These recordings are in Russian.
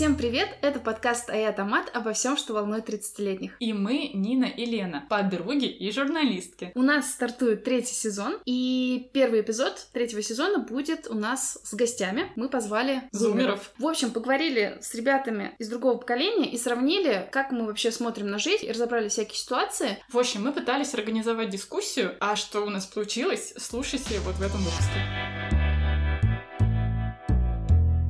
Всем привет! Это подкаст «Ая Томат» обо всем, что волнует 30-летних. И мы, Нина и Лена, подруги и журналистки. У нас стартует третий сезон, и первый эпизод третьего сезона будет у нас с гостями. Мы позвали Зумеров. В общем, поговорили с ребятами из другого поколения и сравнили, как мы вообще смотрим на жизнь, и разобрали всякие ситуации. В общем, мы пытались организовать дискуссию, а что у нас получилось, слушайте вот в этом выпуске.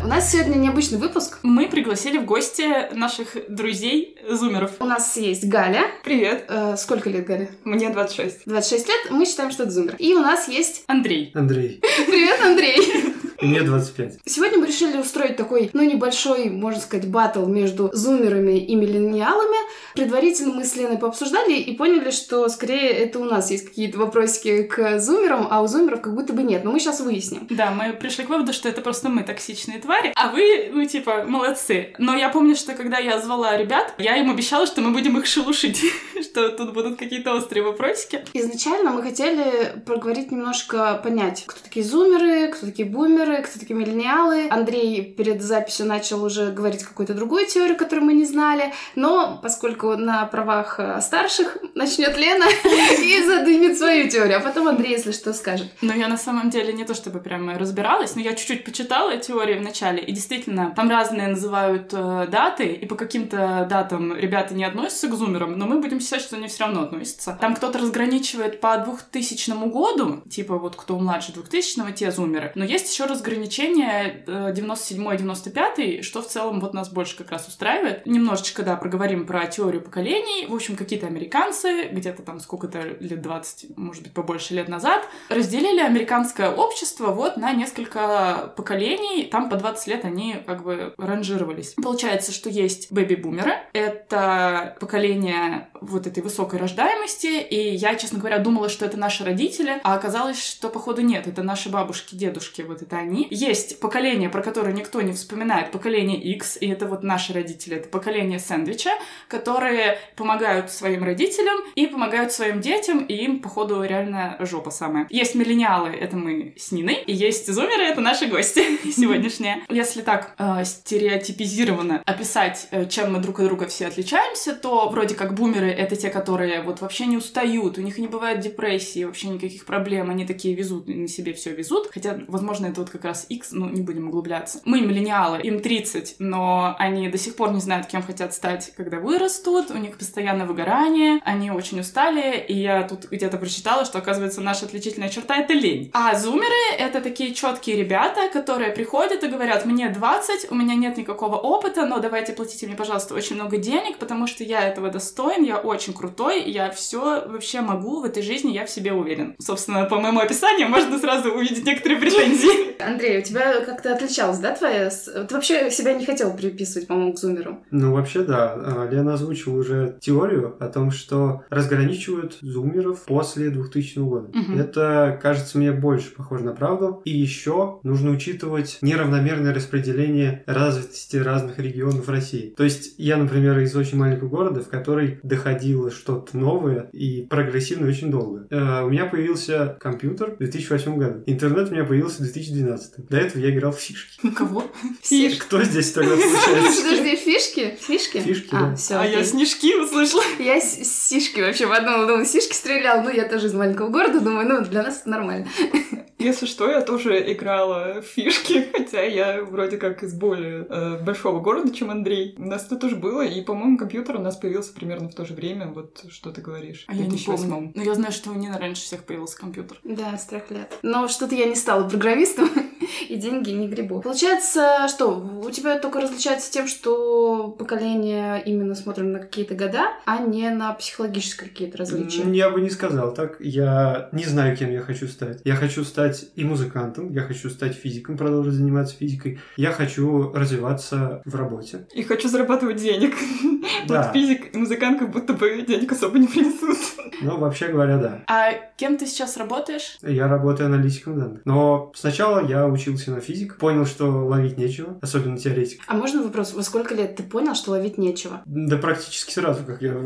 У нас сегодня необычный выпуск. Мы пригласили в гости наших друзей зумеров. У нас есть Галя. Привет, Э, сколько лет Галя? мне 26. 26 лет. Мы считаем, что это зумер. И у нас есть... Андрей. Андрей. Привет, Андрей! И мне 25. Сегодня мы решили устроить такой, ну, небольшой, можно сказать, батл между зумерами и миллениалами. Предварительно мы с Леной пообсуждали и поняли, что скорее это у нас есть какие-то вопросики к зумерам, а у зумеров как будто бы нет. Но мы сейчас выясним. Да, мы пришли к выводу, что это просто мы токсичные твари, а вы, ну, типа, молодцы. Но я помню, что когда я звала ребят, я им обещала, что мы будем их шелушить, что тут будут какие-то острые вопросики. Изначально мы хотели проговорить немножко, понять, кто такие зумеры, кто такие бумеры, кто такие миллениалы. Андрей перед записью начал уже говорить какую-то другую теорию, которую мы не знали. Но поскольку на правах э, старших начнет Лена и задымет свою теорию, а потом Андрей, если что, скажет. Но я на самом деле не то чтобы прям разбиралась, но я чуть-чуть почитала теории начале, и действительно, там разные называют э, даты, и по каким-то датам ребята не относятся к зумерам, но мы будем считать, что они все равно относятся. Там кто-то разграничивает по 2000 году, типа вот кто младше 2000 те зумеры, но есть еще разграничение э, 97-95, что в целом вот нас больше как раз устраивает. Немножечко, да, проговорим про теорию поколений. В общем, какие-то американцы, где-то там сколько-то лет 20, может быть, побольше лет назад, разделили американское общество вот на несколько поколений. Там по 20 лет они как бы ранжировались. Получается, что есть бэби-бумеры. Это поколение вот этой высокой рождаемости. И я, честно говоря, думала, что это наши родители, а оказалось, что, походу, нет. Это наши бабушки, дедушки, вот это они. Есть поколение, про которое никто не вспоминает, поколение X, и это вот наши родители, это поколение сэндвича, которые помогают своим родителям и помогают своим детям, и им, походу, реально жопа самая. Есть миллениалы, это мы с Ниной, и есть зумеры, это наши гости сегодняшние. Если так э, стереотипизированно описать, э, чем мы друг от друга все отличаемся, то вроде как бумеры — это те, которые вот вообще не устают, у них не бывает депрессии, вообще никаких проблем, они такие везут, на себе все везут, хотя, возможно, это вот как раз X, ну, не будем углубляться. Мы миллениалы, им 30, но они до сих пор не знают, кем хотят стать, когда вырастут, у них постоянно выгорание, они очень устали, и я тут где-то прочитала, что, оказывается, наша отличительная черта — это лень. А зумеры — это такие четкие ребята, которые приходят и говорят, мне 20, у меня нет никакого опыта, но давайте платите мне, пожалуйста, очень много денег, потому что я этого достоин, я очень крутой, я все вообще могу в этой жизни, я в себе уверен. Собственно, по моему описанию можно сразу увидеть некоторые претензии. Андрей, у тебя как-то отличалась, да, твоя... Ты вообще себя не хотел приписывать, по-моему, к зумеру? Ну, вообще, да. А, Лена озвучила уже теорию о том, что разграничивают зумеров после 2000 года. Мгм. Это, кажется, мне больше похоже на правду. И еще нужно учитывать неравномерное распределение развитости разных регионов России. То есть я, например, из очень маленького города, в который доходило что-то новое и прогрессивно очень долго. Э, У меня появился компьютер в 2008 году. Интернет у меня появился в 2012. До этого я играл в фишки. Кого? Фиш- Кто здесь тогда получается? Подожди, фишки? Фишки? Фишки, А, да. все, А я снежки услышала. Я с- сишки вообще подумала, думала, сишки стрелял. Ну, я тоже из маленького города, думаю, ну, для нас это нормально. Если что, я тоже играла в фишки, хотя я вроде как из более э, большого города, чем Андрей. У нас это тоже было, и, по-моему, компьютер у нас появился примерно в то же время, вот что ты говоришь. А я не 2008. помню. Но я знаю, что у Нины раньше всех появился компьютер. Да, страх лет. Но что-то я не стала программистом, и деньги не грибу. Получается, что, у тебя только различается тем, что поколение именно смотрим на какие-то года, а не на психологические какие-то различия. Я бы не сказал так. Я не знаю, кем я хочу стать. Я хочу стать и музыкантом, я хочу стать физиком, продолжить заниматься физикой. Я хочу развиваться в работе. И хочу зарабатывать денег. Да. Вот физик и музыкант как будто бы денег особо не принесут. Но вообще говоря, да. А кем ты сейчас работаешь? Я работаю аналитиком данных. Но сначала я учился на физик, понял, что ловить нечего, особенно теоретик. А можно вопрос, во сколько лет ты понял, что ловить нечего? Да практически сразу, как я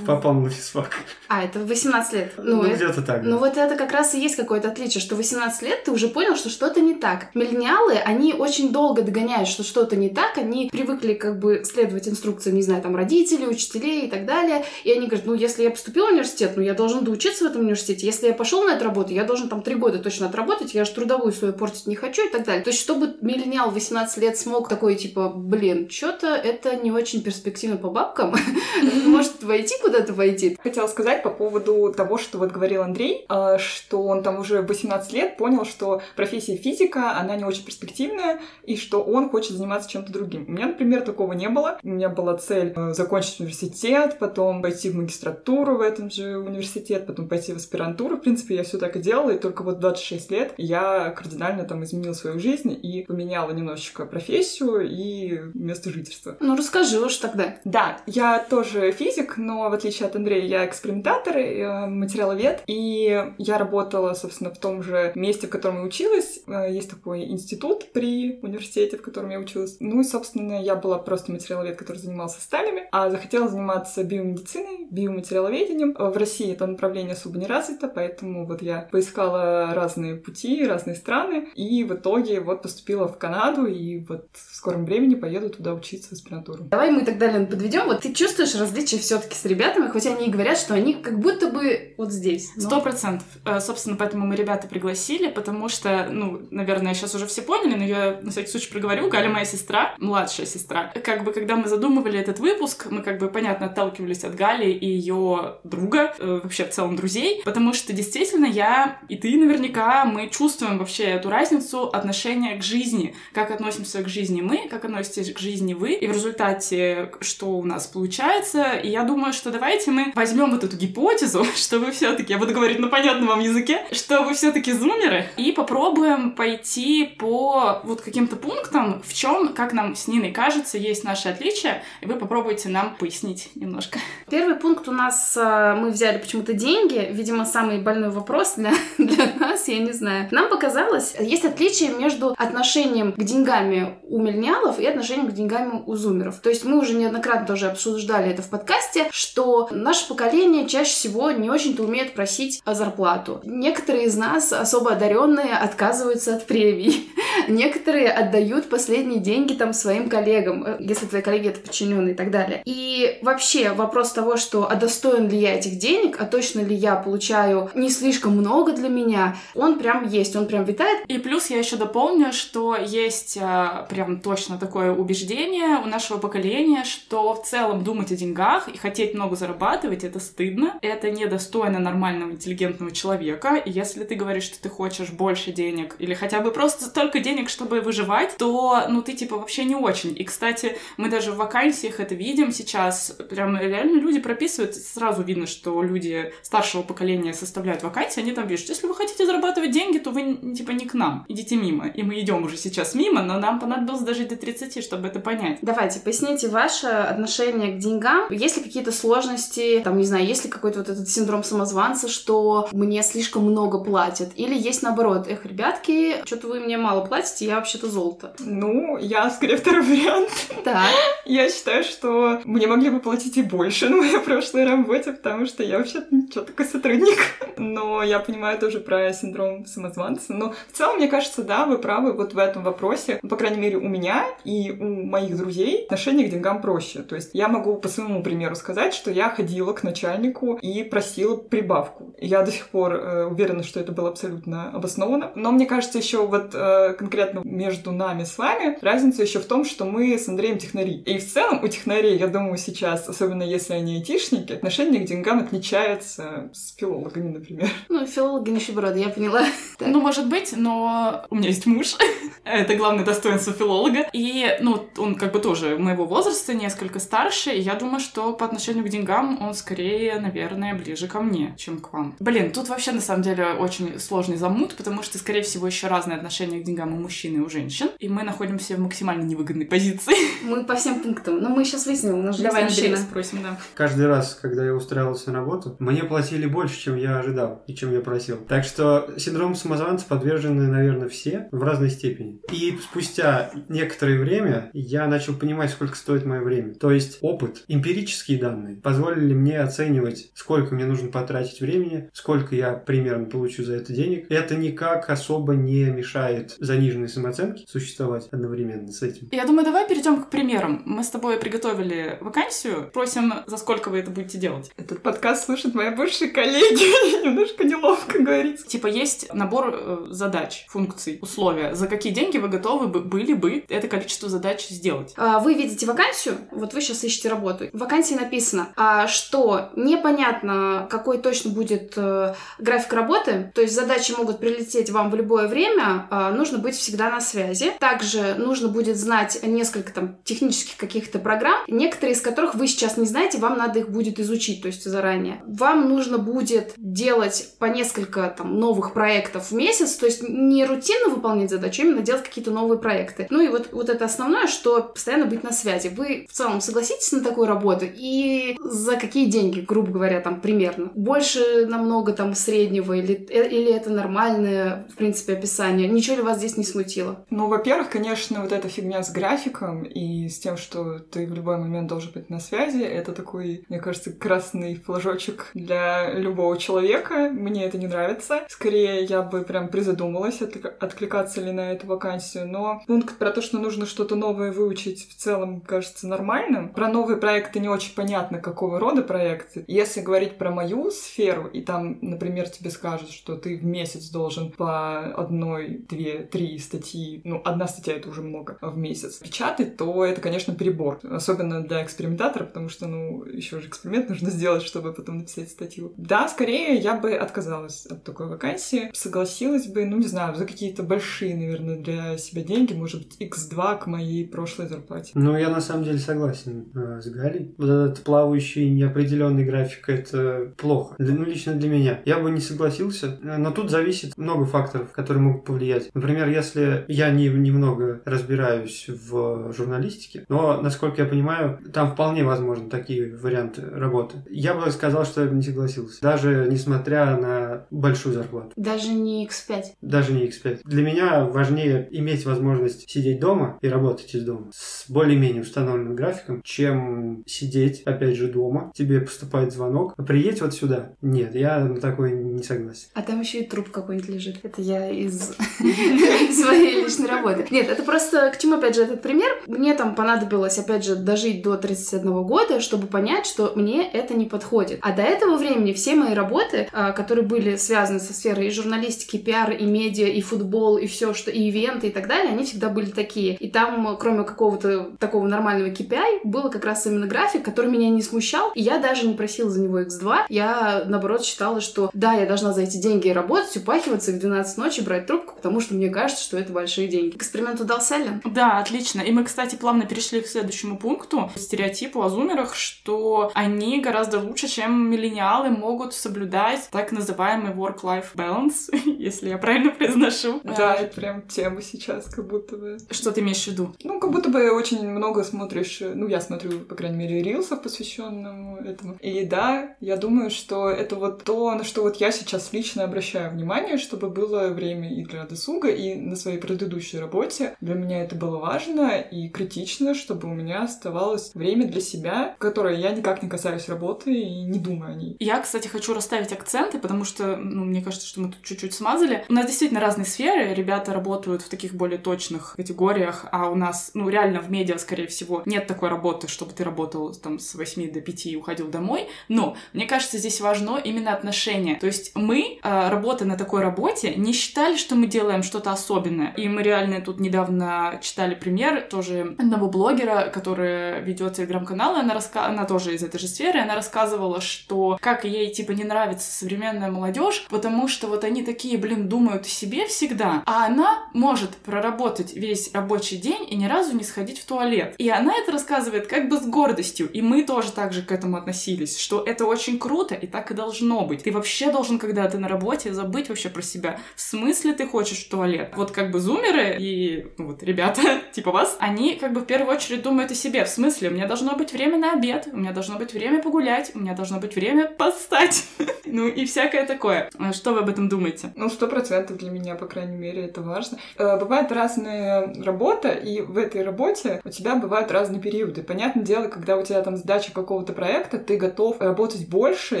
попал на физфак. А, это в 18 лет. Ну, это- где-то так. да. Ну вот это как раз и есть какое-то отличие, что в 18 лет ты уже понял, что что-то не так. Миллениалы, они очень долго догоняют, что что-то не так, они привыкли как бы следовать инструкциям, не знаю, там, родителей, учителей и так далее, и они говорят, ну, если я поступил в университет, ну, я должен доучиться в этом университете, если я пошел на эту работу, я должен там три года точно отработать, я же трудовую свою портить не хочу и так далее. То есть, чтобы миллениал 18 лет смог такой, типа, блин, что-то это не очень перспективно по бабкам, может войти куда-то войти. Хотела сказать по поводу того, что вот говорил Андрей, а, что он там уже 18 лет понял, что профессия физика, она не очень перспективная, и что он хочет заниматься чем-то другим. У меня, например, такого не было. У меня была цель э, закончить университет, потом пойти в магистратуру в этом же университет, потом пойти в аспирантуру. В принципе, я все так и делала, и только вот 26 лет я кардинально там изменила свою жизнь и поменяла немножечко профессию и место жительства. Ну, расскажи уж тогда. Да, я тоже физик, но в отличие от Андрея, я экспериментатор, э, материаловед, и я работала, собственно, в том же месте, в котором я училась. Э, есть такой институт при университете, в котором я училась. Ну и, собственно, я была просто материаловед, который занимался сталями, а захотела заниматься биомедициной, биоматериаловедением. В России это направление особо не развито, поэтому вот я поискала разные пути, разные страны, и в итоге вот поступила в Канаду, и вот в скором времени поеду туда учиться в аспирантуру. Давай мы тогда, Лен, подведем. Вот ты чувствуешь различия все-таки с ребятами, хоть они и говорят, что они как будто бы вот здесь. но- Сто процентов. Э, Собственно, поэтому мы ребята пригласили, потому что, ну, наверное, сейчас уже все поняли, но я на всякий случай проговорю. Галя моя сестра, младшая сестра. Как бы, когда мы задумывали этот выпуск, мы как бы, понятно, отталкивались от Гали и ее друга, э, вообще в целом друзей, потому что действительно я и ты наверняка, мы чувствуем вообще эту разницу отношения к жизни, как относимся к жизни мы, как относитесь к жизни вы, и в результате, что у нас получается, и я думаю, что давайте мы возьмем вот эту гипотезу, что вы все-таки, я буду говорить на понятном вам языке, что вы все-таки зумеры, и попробуем пойти по вот каким-то пунктам, в чем, как нам с Ниной кажется, есть наши отличия, и вы попробуйте нам пояснить немножко. Первый пункт у нас, э, мы взяли почему-то деньги, видимо, самый больной вопрос для, для нас, я не знаю. Нам показалось, есть отличие между отношением к деньгам у миллениалов и отношением к деньгам у зумеров. То есть мы уже неоднократно тоже обсуждали это в подкасте, что наше поколение чаще всего не очень-то умеет просить о зарплату. Некоторые из нас, особо одаренные, отказываются от премий. Некоторые отдают последние деньги там своим коллегам, э, если твои коллеги это подчиненные и так далее. И вообще вопрос того, что а достоин ли я этих денег, а точно ли я получаю не слишком много для меня, он прям есть, он прям витает. И плюс я еще дополню, что есть а, прям точно такое убеждение у нашего поколения, что в целом думать о деньгах и хотеть много зарабатывать это стыдно, это недостойно нормального интеллигентного человека. И если ты говоришь, что ты хочешь больше денег или хотя бы просто столько денег, чтобы выживать, то ну ты типа вообще не очень. И кстати, мы даже в вакансиях это видим сейчас. Прям реально люди прописывают, сразу видно, что люди старшего поколения составляют вакансии, они там пишут, если вы хотите зарабатывать деньги, то вы типа не к нам, идите мимо. И мы идем уже сейчас мимо, но нам понадобилось дожить до 30, чтобы это понять. Давайте, поясните ваше отношение к деньгам. Есть ли какие-то сложности, там, не знаю, есть ли какой-то вот этот синдром самозванца, что мне слишком много платят? Или есть наоборот, эх, ребятки, что-то вы мне мало платите, я вообще-то золото. Ну, я скорее второй вариант. Так, Я считаю, что мне могли бы платить и больше на моей прошлой работе, потому что я вообще что такой сотрудник. Но я понимаю тоже про синдром самозванца. Но в целом, мне кажется, да, вы правы вот в этом вопросе. По крайней мере, у меня и у моих друзей отношение к деньгам проще. То есть я могу по своему примеру сказать, что я ходила к начальнику и просила прибавку. Я до сих пор э, уверена, что это было абсолютно обосновано. Но мне кажется, еще вот э, конкретно между нами с вами разница еще в том, что мы с Андреем технари. И в целом у технарей, я думаю, сейчас, особенно если они айтишники, отношение к деньгам отличается с филологами, например. ну, филологи нищеброды, я поняла. Ну, может быть, но у меня есть муж. Это главное достоинство филолога. И, ну, он как бы тоже моего возраста, несколько старше. И я думаю, что по отношению к деньгам он скорее, наверное, ближе ко мне, чем к вам. Блин, тут вообще на самом деле очень сложный замут, потому что, скорее всего, еще разные отношения к деньгам у мужчин и у женщин, и мы находимся в максимально невыгодной позиции. Мы по всем пунктам. Но мы сейчас выясним, у нас же есть Давай Андрея мужчина. спросим, да. Каждый раз, когда я устраивался на работу, мне платили больше, чем я ожидал и чем я просил. Так что синдром самозванца подвержены, наверное, все в разной степени. И спустя некоторое время я начал понимать, сколько стоит мое время. То есть опыт, эмпирические данные позволили мне оценивать, сколько мне нужно потратить времени, сколько я примерно получу за это денег. Это никак особо не мешает заниженной самооценке существовать одновременно с этим. Я думаю, давай перейдем к примерам. Мы с тобой приготовили вакансию. Просим, за сколько вы это будете делать. Этот подкаст слушает моя бывшая коллеги. Немножко неловко говорить. Типа есть набор э, задач, функций, условия. За какие деньги вы готовы бы- были бы это количество задач сделать? А, Вы видите вакансию, вот вы сейчас ищете работу. В вакансии написано, а, что непонятно, какой точно будет э, график работы, то есть задачи могут прилететь вам в любое время, а, нужно быть всегда на связи. Также нужно будет знать несколько там технических каких-то программ, некоторые из которых вы сейчас не знаете, вам надо их будет изучить, то есть заранее. Вам нужно будет делать по несколько там новых проектов в месяц, то есть не рутинно выполнять задачи, а именно делать какие-то новые проекты. Ну и вот, вот это основное, что постоянно быть на связи. Вы в целом согласитесь на такую работу и за какие деньги, грубо говоря, там примерно? Больше намного там среднего или, э, или это нормальное, в принципе, описание? Ничего ли вас здесь не смутило? Ну, во-первых, конечно, вот эта фигня с графиком и с тем, что ты в любой момент должен быть на связи, это такой, мне кажется, красный флажочек для любого человека. Мне это не нравится. Скорее, я бы прям призадумалась, отклик- откликаться ли на эту вакансию. Но пункт про то, что нужно что-то новое выучить, в целом кажется нормальным. Про новые проекты не очень понятно, какого рода проекты. Если говорить про мою сферу, и там, например, тебе скажут, что ты в месяц должен по одной, две, три статьи, ну, одна статья это уже много в месяц, печатать, то это, конечно, перебор. Особенно для экспериментатора, потому что, ну, еще же эксперимент нужно сделать, чтобы потом написать статью. Да, скорее я бы отказалась от такой вакансии, согласилась бы, ну, не знаю, за какие-то большие, наверное, для себя деньги, может быть, x2 к моей прошлой зарплате. Ну, я на самом деле согласен э, с Галей. Вот этот плавающий неопределенный график это плохо. Для- ну, лично для меня. Я бы не согласился. Э, Но тут зависит много факторов, которые могут повлиять. Например, если я не, немного разбираюсь в журналистике, но, насколько я понимаю, там вполне возможны такие варианты работы. Я бы сказал, что я бы не согласился. Даже несмотря на большую зарплату. Даже не X5. Даже не X5. Для меня важнее иметь возможность сидеть дома и работать из дома с более-менее установленным графиком, чем сидеть, опять же, дома. Тебе поступает звонок. Приедь вот сюда. Нет, я на такое не согласен. А там еще и труп какой-нибудь лежит. Это я из своей личной работы. Нет, это просто к чему, опять же, этот пример. Мне там понадобилось, опять же, дожить до 31 года, чтобы понять, что мне это не подходит. А до этого времени все мои работы, а, которые были связаны со сферой и журналистики, пиар, и медиа, и футбол, и все, что и ивенты и так далее, они всегда были такие. И там, кроме какого-то такого нормального KPI, было как раз именно график, который меня не смущал. И я даже не просила за него X2. Я, наоборот, считала, что да, я должна за эти деньги работать, упахиваться в 12 ночи брать трубку, потому что мне кажется, что это большие деньги. Эксперимент удался ли? Да, отлично. И мы, кстати, плавно перешли к следующему пункту. Стереотипу о зумерах, что они гораздо лучше, чем миллениалы, могут соблюдать так называемый work-life balance, если я правильно произношу. Да, это прям тема сейчас, как будто бы. Что ты имеешь в виду? Ну, как будто бы очень много смотришь, ну, я смотрю, по крайней мере, рилсов, посвященным этому. И да, я думаю, что это вот то, на что вот я сейчас лично обращаю внимание, чтобы было время и для досуга, и на своей предыдущей работе. Для меня это было важно и критично, чтобы у меня оставалось время для себя, которое я никак не касаюсь работы и не думаю о ней. Я, кстати, хочу расставить акценты, потому что, ну, мне кажется, что мы тут чуть-чуть смазали. У нас действительно разные сферы, ребята работают в таких более точных категориях, а у нас, ну, реально в медиа, скорее всего, нет такой работы, чтобы ты работал там с 8 до 5 и уходил домой. Но, мне кажется, здесь важно именно отношение. То есть мы, э, работая на такой работе, не считали, что мы делаем что-то особенное. И мы реально тут недавно читали пример тоже одного блогера, который ведет телеграм-канал, и она, раска... она тоже из этой же сферы, она рассказывала, что как ей, типа, не нравится современная молодежь, потому что вот они такие, блин, думают о себе всегда, а она может проработать весь рабочий день и ни разу не сходить в туалет. И она это рассказывает как бы с гордостью, и мы тоже так же к этому относились, что это очень круто, и так и должно быть. Ты вообще должен, когда ты на работе, забыть вообще про себя. В смысле ты хочешь в туалет? Вот как бы зумеры и ну, вот ребята типа вас, они как бы в первую очередь думают о себе. В смысле, у меня должно быть время на обед, у меня должно быть время погулять, у меня должно быть время постать. ну и всякое такое. А Что вы об этом думаете? Ну, сто процентов для меня, по крайней мере, это важно. Э, Бывает разная работа, и в этой работе у тебя бывают разные периоды. Понятное дело, когда у тебя там задача какого-то проекта, ты готов работать больше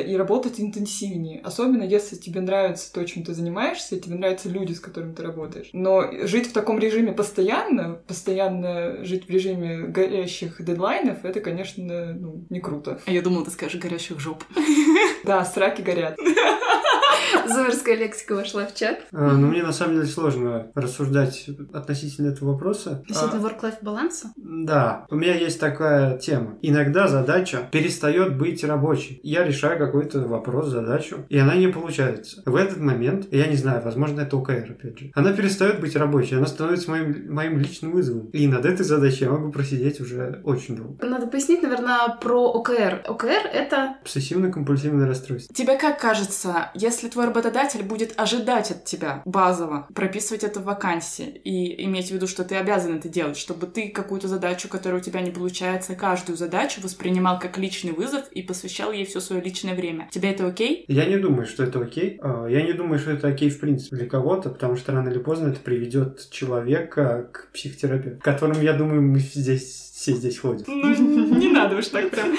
и работать интенсивнее. Особенно если тебе нравится то, чем ты занимаешься, и тебе нравятся люди, с которыми ты работаешь. Но жить в таком режиме постоянно, постоянно жить в режиме горящих дедлайнов, это, конечно, ну, не круто. А я думала, ты скажешь горящих жоп. Да, сраки горят. Зумерская лексика вошла в чат. А, Но мне на самом деле сложно рассуждать относительно этого вопроса. Относительно А, work-life баланса? Да, у меня есть такая тема. Иногда задача перестает быть рабочей. Я решаю какой-то вопрос, задачу, и она не получается. В этот момент, я не знаю, возможно, это ОКР, опять же, она перестает быть рабочей, она становится моим, моим личным вызовом. И над этой задачей я могу просидеть уже очень долго. Надо пояснить, наверное, про ОКР. ОКР — это Обсессивно-компульсивное расстройство. Тебе как кажется, если твой работодатель будет ожидать от тебя базово прописывать это в вакансии и иметь в виду, что ты обязан это делать, чтобы ты какую-то задачу, которая у тебя не получается, каждую задачу воспринимал как личный вызов и посвящал ей все свое личное время. Тебе это окей? Я не думаю, что это окей. А, Я не думаю, что это окей в принципе для кого-то, потому что рано или поздно это приведет человека к психотерапевту, к которому, я думаю, мы здесь все здесь ходим. Ну, не надо уж так прям.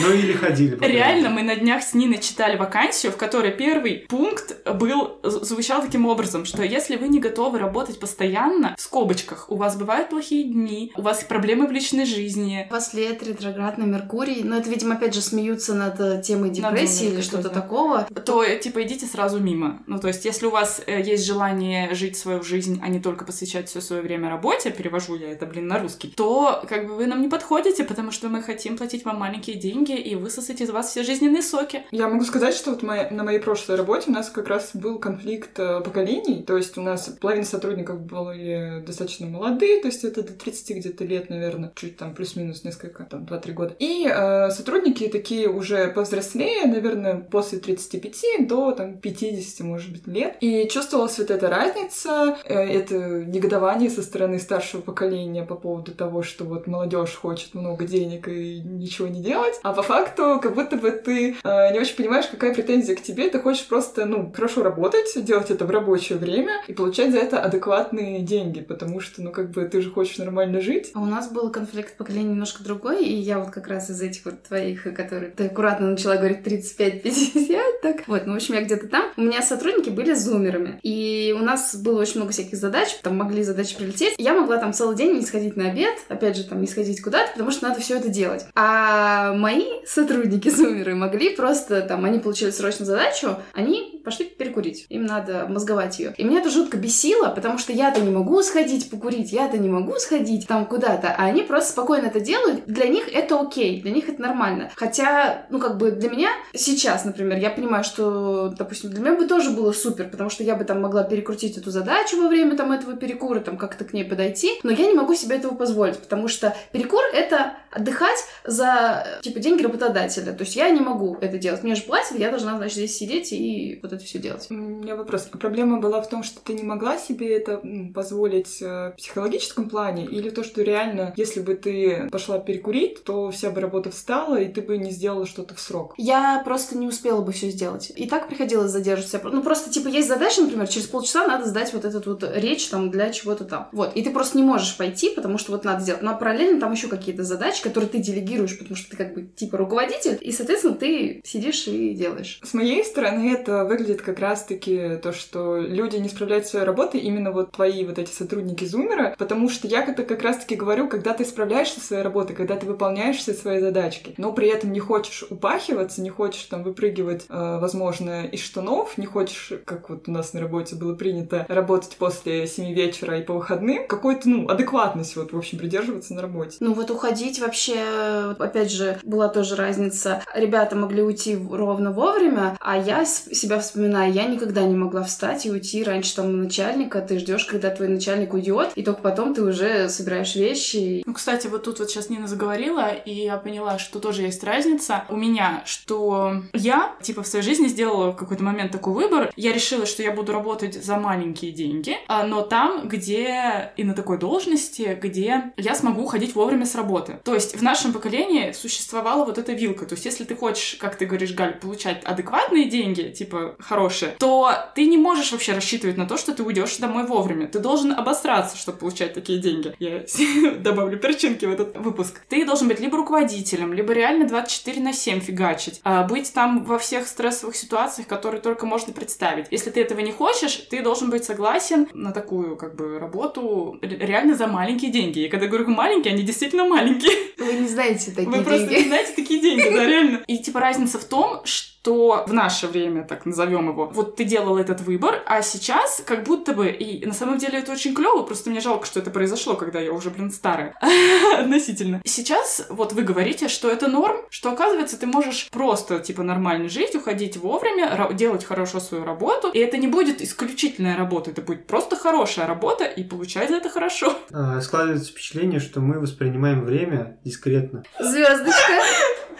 Ну или ходили. по Реально, мы на днях с Ниной читали вакансию, в которой первый пункт был, звучал таким образом, что если вы не готовы работать постоянно, в скобочках, у вас бывают плохие дни, у вас проблемы в личной жизни, у вас лет ретроградный Меркурий. Но это, видимо, опять же смеются над э, темой депрессии или что-то такого. то, э, типа, идите сразу мимо. Ну, то есть, если у вас э, есть желание жить свою жизнь, а не только посвящать все свое время работе, перевожу я это, блин, на русский, то, как бы, вы нам не подходите, потому что мы хотим платить вам маленькие деньги и высосать из вас все жизненные соки. Я могу сказать, что вот моя- на моей прошлой работе у нас как раз был конфликт э, поколений, то есть у нас половина сотрудников были достаточно молодые, то есть это до 30 где-то лет, наверное, чуть там плюс-минус несколько, там 2-3 года. И э, сотрудники такие уже повзрослее, наверное, после 35 до там 50, может быть, лет. И чувствовалась вот эта разница, э, это негодование со стороны старшего поколения по поводу того, что вот молодежь хочет много денег и ничего не делать, а по факту как будто бы ты э, не очень понимаешь, какая претензия к тебе, ты хочешь просто, ну, хорошо работать, делать это в рабочее время и получать за это адекватные деньги, потому что, ну, как бы ты же хочешь нормально жить. А у нас был конфликт поколений немножко другой, и я вот как раз из этих вот твоих, которые ты аккуратно начала говорить 35-50, так. Вот, ну, в общем, я где-то там. У меня сотрудники были зумерами, и у нас было очень много всяких задач, там могли задачи прилететь. Я могла там целый день не сходить на обед, опять же, там не сходить куда-то, потому что надо все это делать. А мои сотрудники зумеры могли просто, там, они получили срочно задачу, они пошли перекурить. Им надо мозговать ее. И меня это жутко бесило, потому что я-то не могу сходить покурить, я-то не могу сходить там куда-то, а они просто спокойно это делают. Для них это окей, для них это нормально. Хотя, ну, как бы для меня сейчас, например, я понимаю, что, допустим, для меня бы тоже было супер, потому что я бы там могла перекрутить эту задачу во время там этого перекура, там как-то к ней подойти, но я не могу себе этого позволить, потому что перекур — это отдыхать за, типа, деньги работодателя. То есть я не могу это делать. Мне же платят, я должна, значит, здесь сидеть и вот это все делать. У меня вопрос. А Проблема была в том, что ты не могла себе это позволить э, в психологическом плане, или то, что реально, если бы ты пошла перекурить, то вся бы работа встала, и ты бы не сделала что-то в срок? Я просто не успела бы все сделать. И так приходилось задерживать себя. Ну, просто, типа, есть задача, например, через полчаса надо сдать вот этот вот речь там для чего-то там. Вот. И ты просто не можешь пойти, потому что вот надо сделать. Но параллельно там еще какие-то задачи, которые ты делегируешь, потому что ты как бы типа руководитель, и, соответственно, ты сидишь и делаешь. С моей стороны это выглядит как раз-таки то, что люди не справляются своей работой, именно вот твои вот эти сотрудники зумера, потому что я это как раз-таки говорю, когда ты справляешься со своей работой, когда ты выполняешь все свои задачки, но при этом не хочешь упахиваться, не хочешь там выпрыгивать, э, возможно, из штанов, не хочешь, как вот у нас на работе было принято, работать после 7 вечера и по выходным, какой-то, ну, адекватность вот, в общем, придерживаться на работе. Ну вот уходить вообще, опять же, была тоже разница. Ребята могли уйти ровно вовремя, а я себя вспоминаю, я никогда не могла встать и уйти раньше там начальника. Ты ждешь, когда твой начальник уйдет, и только потом ты уже собираешь вещи. Ну, кстати, вот тут вот сейчас Нина заговорила, и я поняла, что тоже есть разница у меня, что я, типа, в своей жизни сделала в какой-то момент такой выбор. Я решила, что я буду работать за маленькие деньги, а, но там, где и на такой должности, где я смогу уходить вовремя с работы. То есть в нашем поколении существовала вот эта вилка. То есть если ты хочешь, как ты говоришь, Галь, получать адекватные деньги, типа хорошие, то ты не можешь вообще рассчитывать на то, что ты уйдешь домой вовремя. Ты должен обосраться, чтобы получать такие деньги. Я добавлю перчинки в этот выпуск. Ты должен быть либо руководителем, либо реально 24 на 7 фигачить. А быть там во всех стрессовых ситуациях, которые только можно представить. Если ты этого не хочешь, ты должен быть согласен на такую, как бы, работу реально за маленькие деньги. И когда говорю маленькие, они действительно маленькие. Вы не знаете такие Вы деньги. просто не знаете такие деньги, да, реально. И типа разница в том, что в наше время, так назовем его, вот ты делал этот выбор, а сейчас как будто бы, и на самом деле это очень клево, просто мне жалко, что это произошло, когда я уже, блин, старая относительно. Сейчас вот вы говорите, что это норм, что оказывается ты можешь просто типа нормально жить, уходить вовремя, делать хорошо свою работу, и это не будет исключительная работа, это будет просто хорошая работа, и получать за это хорошо. А, Складывается впечатление, что мы воспринимаем время дискретно. Звездочка,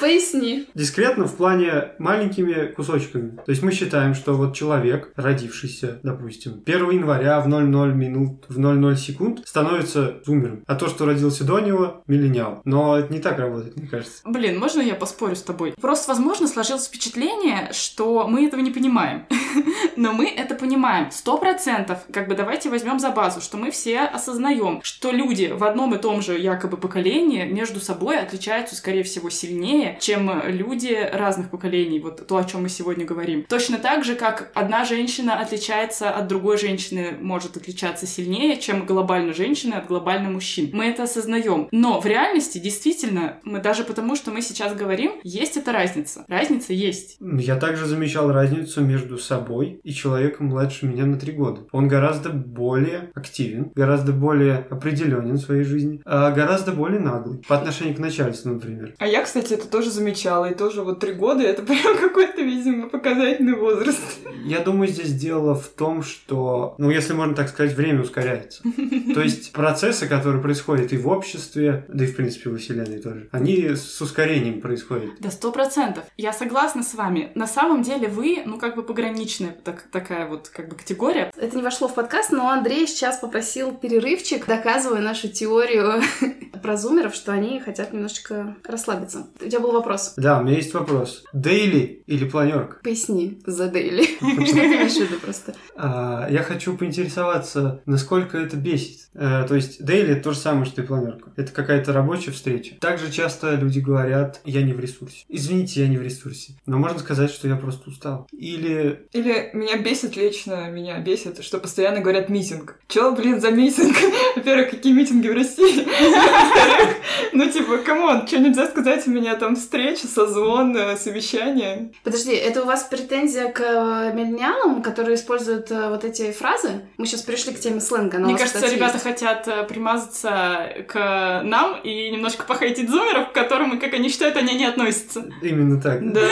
поясни. Дискретно в плане маленькими кусочками. То есть мы считаем, что вот человек, родившийся, допустим, 1 января в 00 минут, в 00 секунд, становится зумером. А то, что родился до него, миллениал. Но это не так работает, мне кажется. Блин, можно я поспорю с тобой? Просто, возможно, сложилось впечатление, что мы этого не понимаем. Но мы это понимаем. Сто процентов. Как бы давайте возьмем за базу, что мы все осознаем, что люди в одном и том же якобы поколении между собой отличаются, скорее всего, сильнее, чем люди разных поколений. Вот то, о чем мы сегодня говорим. Точно так же, как одна женщина отличается от другой женщины, может отличаться сильнее, чем глобально женщина от глобально мужчин. Мы это осознаем. Но в реальности, действительно, мы даже потому, что мы сейчас говорим, есть эта разница. Разница есть. Я также замечал разницу между собой и человеком младше меня на три года. Он гораздо более активен, гораздо более определенен в своей жизни, а гораздо более наглый. По отношению к начальству, например. А я, кстати, это тоже замечала. И тоже вот три года это прям какой-то, видимо, показательный возраст. Я думаю, здесь дело в том, что, ну, если можно так сказать, время ускоряется. То есть процессы, которые происходят и в обществе, да и, в принципе, во Вселенной тоже, они с ускорением происходят. Да, сто процентов. Я согласна с вами. На самом деле вы, ну, как бы пограничная так- такая вот, как бы, категория. Это не вошло в подкаст, но Андрей сейчас попросил перерывчик, доказывая нашу теорию про зумеров, что они хотят немножечко расслабиться. У тебя был вопрос. Да, у меня есть вопрос. Дейли или планерка? Поясни за Дейли. Что ты имеешь в виду просто? А, я хочу поинтересоваться, насколько это бесит. Э, то есть дейли это то же самое, что и планерка. Это какая-то рабочая встреча. Также часто люди говорят, я не в ресурсе. Извините, я не в ресурсе. Но можно сказать, что я просто устал. Или Или меня бесит лично, меня бесит, что постоянно говорят meeting. Чё, блин, за meeting? Во-первых, какие митинги в России? Во-вторых, ну типа, come on, что нельзя сказать, у меня там встреча, созвон, э, совещание. Подожди, это у вас претензия к э, миллениалам, которые используют э, вот эти фразы? Мы сейчас пришли к теме сленга. Мне кажется, ребята есть. хотят примазаться к нам и немножко похейтить зумеров, к которым, как они считают, они не относятся. именно так. Да.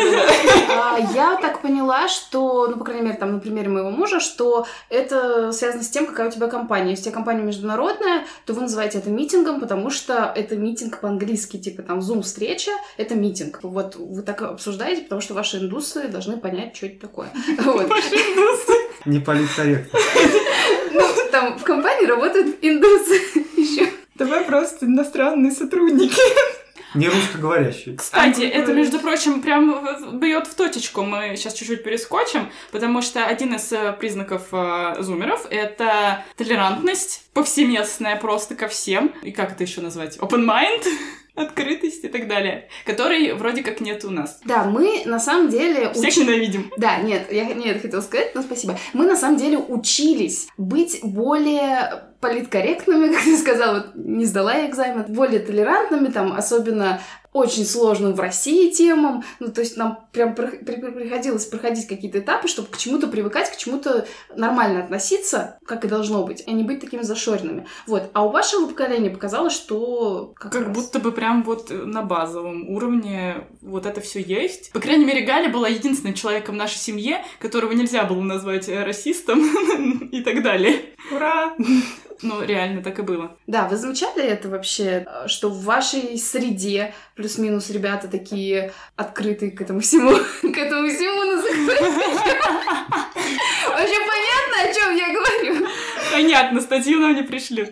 А, Я так поняла, что, ну, по крайней мере, там, на примере моего мужа, что это связано с тем, какая у тебя компания. Если у тебя компания международная, то вы называете это митингом, потому что это митинг по-английски, типа там Zoom-встреча, это митинг. Вот вы так обсуждаете, потому что ваши индусы должны понять, что это такое. Вот. Не политкорректно. Ну, там в компании работают индусы еще. Давай просто иностранные сотрудники. Не русскоговорящие. Кстати, А, это, между прочим, прям бьет в точечку. Мы сейчас чуть-чуть перескочим, потому что один из э, признаков э, зумеров — это толерантность повсеместная просто ко всем. И как это еще назвать? Open mind? открытость и так далее, которой вроде как нет у нас. Да, мы на самом деле... Всех учи- ненавидим. Да, нет, я не это хотела сказать, но спасибо. Мы на самом деле учились быть более политкорректными, как ты сказала, вот не сдала я экзамен, более толерантными, там, особенно очень сложным в России темам. Ну, то есть нам прям приходилось проходить какие-то этапы, чтобы к чему-то привыкать, к чему-то нормально относиться, как и должно быть, а не быть такими зашоренными. Вот. А у вашего поколения показалось, что... Как, как будто бы прям вот на базовом уровне вот это все есть. По крайней мере, Галя была единственным человеком в нашей семье, которого нельзя было назвать расистом и так далее. Ура! Ну, реально так и было. Да, вы замечали это вообще, что в вашей среде плюс-минус ребята такие открытые к этому всему, к этому всему на Вообще понятно, о чем я говорю? Понятно, статью нам не пришлют.